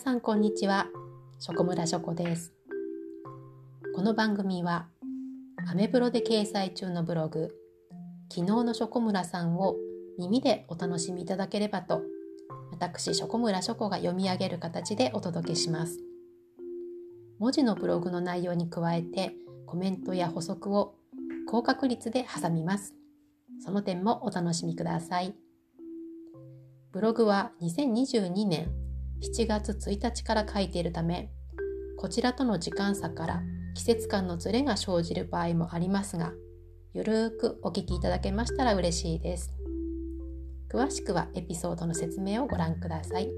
さんこんにちは。ショコムラショコです。この番組はアメブロで掲載中のブログ昨日のショコムラさんを耳でお楽しみいただければと私ショコムラショコが読み上げる形でお届けします。文字のブログの内容に加えてコメントや補足を高確率で挟みます。その点もお楽しみください。ブログは2022年7月1日から書いているためこちらとの時間差から季節感のずれが生じる場合もありますがゆるーくお聞きいただけましたら嬉しいです詳しくはエピソードの説明をご覧ください。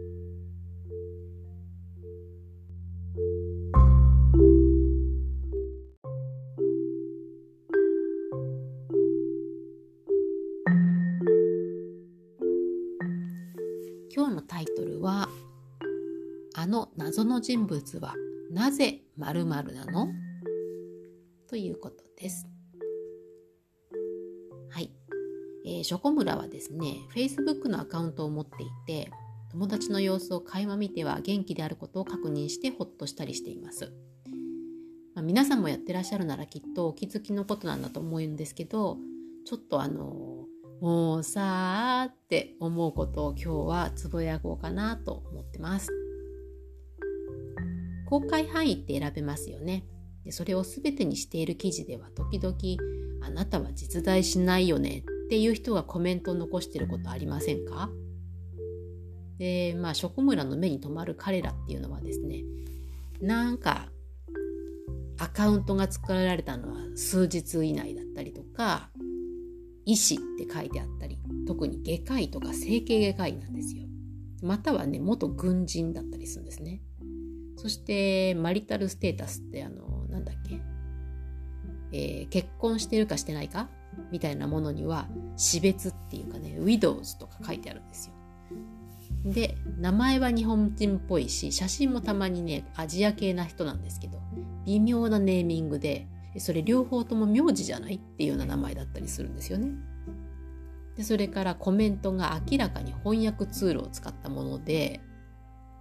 今日のタイトルはあの謎の人物はなぜ〇〇なの？ということです。はい。えー、ショコムラはですね、Facebook のアカウントを持っていて、友達の様子を垣間見ては元気であることを確認してほっとしたりしています。まあ、皆さんもやってらっしゃるならきっとお気づきのことなんだと思うんですけど、ちょっとあのもうさーって思うことを今日はつぶやこうかなと思ってます。公開範囲って選べますよね。でそれを全てにしている記事では時々あなたは実在しないよねっていう人がコメントを残してることありませんか？でまあ職村の目に留まる彼らっていうのはですねなんかアカウントが作られたのは数日以内だったりとか医師って書いてあったり特に外科医とか整形外科医なんですよ。またはね元軍人だったりするんですね。そしてマリタルステータスってあのなんだっけ、えー、結婚してるかしてないか？みたいなものには死別っていうかねウィドウズとか書いてあるんですよ。で名前は日本人っぽいし写真もたまにねアジア系な人なんですけど微妙なネーミングでそれ両方とも名字じゃないっていうような名前だったりするんですよね。でそれからコメントが明らかに翻訳ツールを使ったもので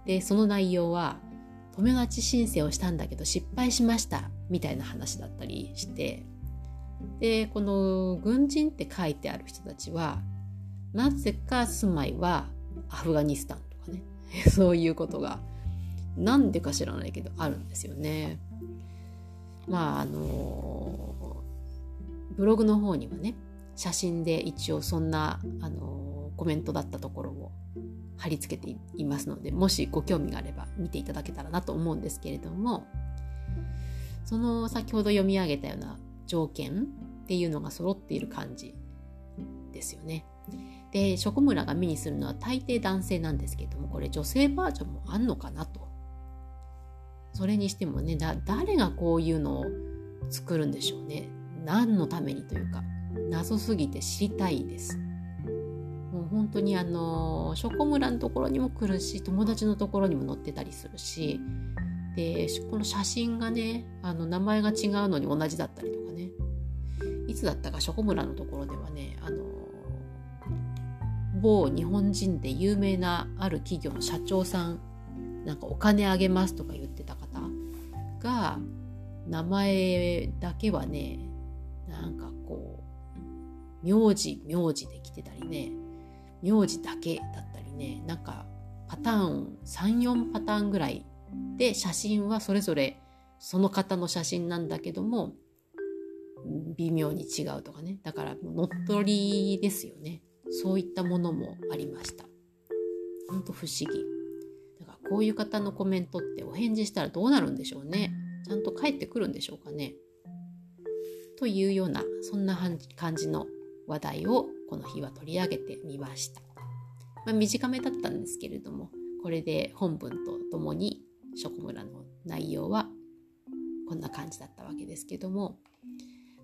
でその内容は友達申請をしたんだけど失敗しましたみたいな話だったりしてでこの軍人って書いてある人たちはなぜか住まいはアフガニスタンとかね そういうことがなんでか知らないけどあるんですよね。まああのブログの方にはね写真で一応そんなあのコメントだったところを貼り付けていますのでもしご興味があれば見ていただけたらなと思うんですけれどもその先ほど読み上げたような条件っていうのが揃っている感じですよね。で職村が目にするのは大抵男性なんですけどもこれ女性バージョンもあんのかなと。それにしてもね誰がこういうのを作るんでしょうね。何のためにというか謎すぎて知りたいです。もう本当にあのショコムラのところにも来るし友達のところにも載ってたりするしでこの写真がねあの名前が違うのに同じだったりとかね。いつだったかショコムラのところではねあの某日本人で有名なある企業の社長さんなんかお金あげますとか言ってた方が名前だけはねなんかこう名字名字で来てたりね。名字だけだったりねなんかパターン34パターンぐらいで写真はそれぞれその方の写真なんだけども微妙に違うとかね。だから乗っ取りですよね。そういったものもありました。ほんと不思議。だからこういう方のコメントってお返事したらどうなるんでしょうね。ちゃんと返ってくるんでしょうかね。というようなそんな感じの話題をこの日は取り上げてみました。まあ、短めだったんですけれどもこれで本文とともにショコムラの内容はこんな感じだったわけですけども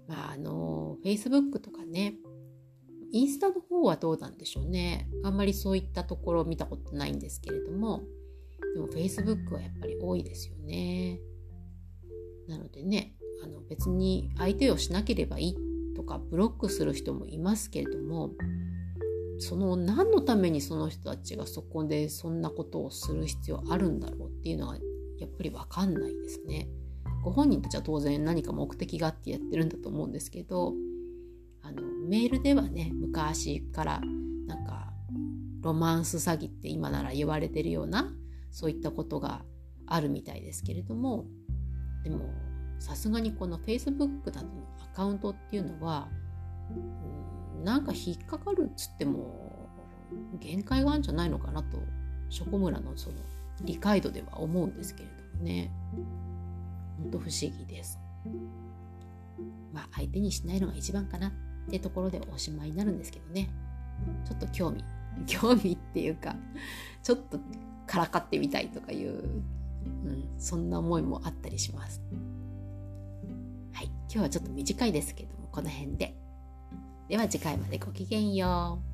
まああの Facebook とかねインスタの方はどうなんでしょうねあんまりそういったところを見たことないんですけれどもでも Facebook はやっぱり多いですよねなのでねあの別に相手をしなければいいとかブロックする人もいますけれどもその何のためにその人たちがそこでそんなことをする必要あるんだろうっていうのはやっぱり分かんないですね。ご本人たちは当然何か目的があってやってるんだと思うんですけどあのメールではね昔からなんかロマンス詐欺って今なら言われてるようなそういったことがあるみたいですけれどもでもさすがにこの Facebook などのアカウントっていうのはなんか引っかかるっつっても限界があるんじゃないのかなとショコムラのその理解度では思うんですけれどもね。ほんと不思議です。まあ相手にしないのが一番かなってところでおしまいになるんですけどね。ちょっと興味 興味っていうかちょっとからかってみたいとかいう、うん、そんな思いもあったりします。今日はちょっと短いですけどもこの辺ででは次回までごきげんよう。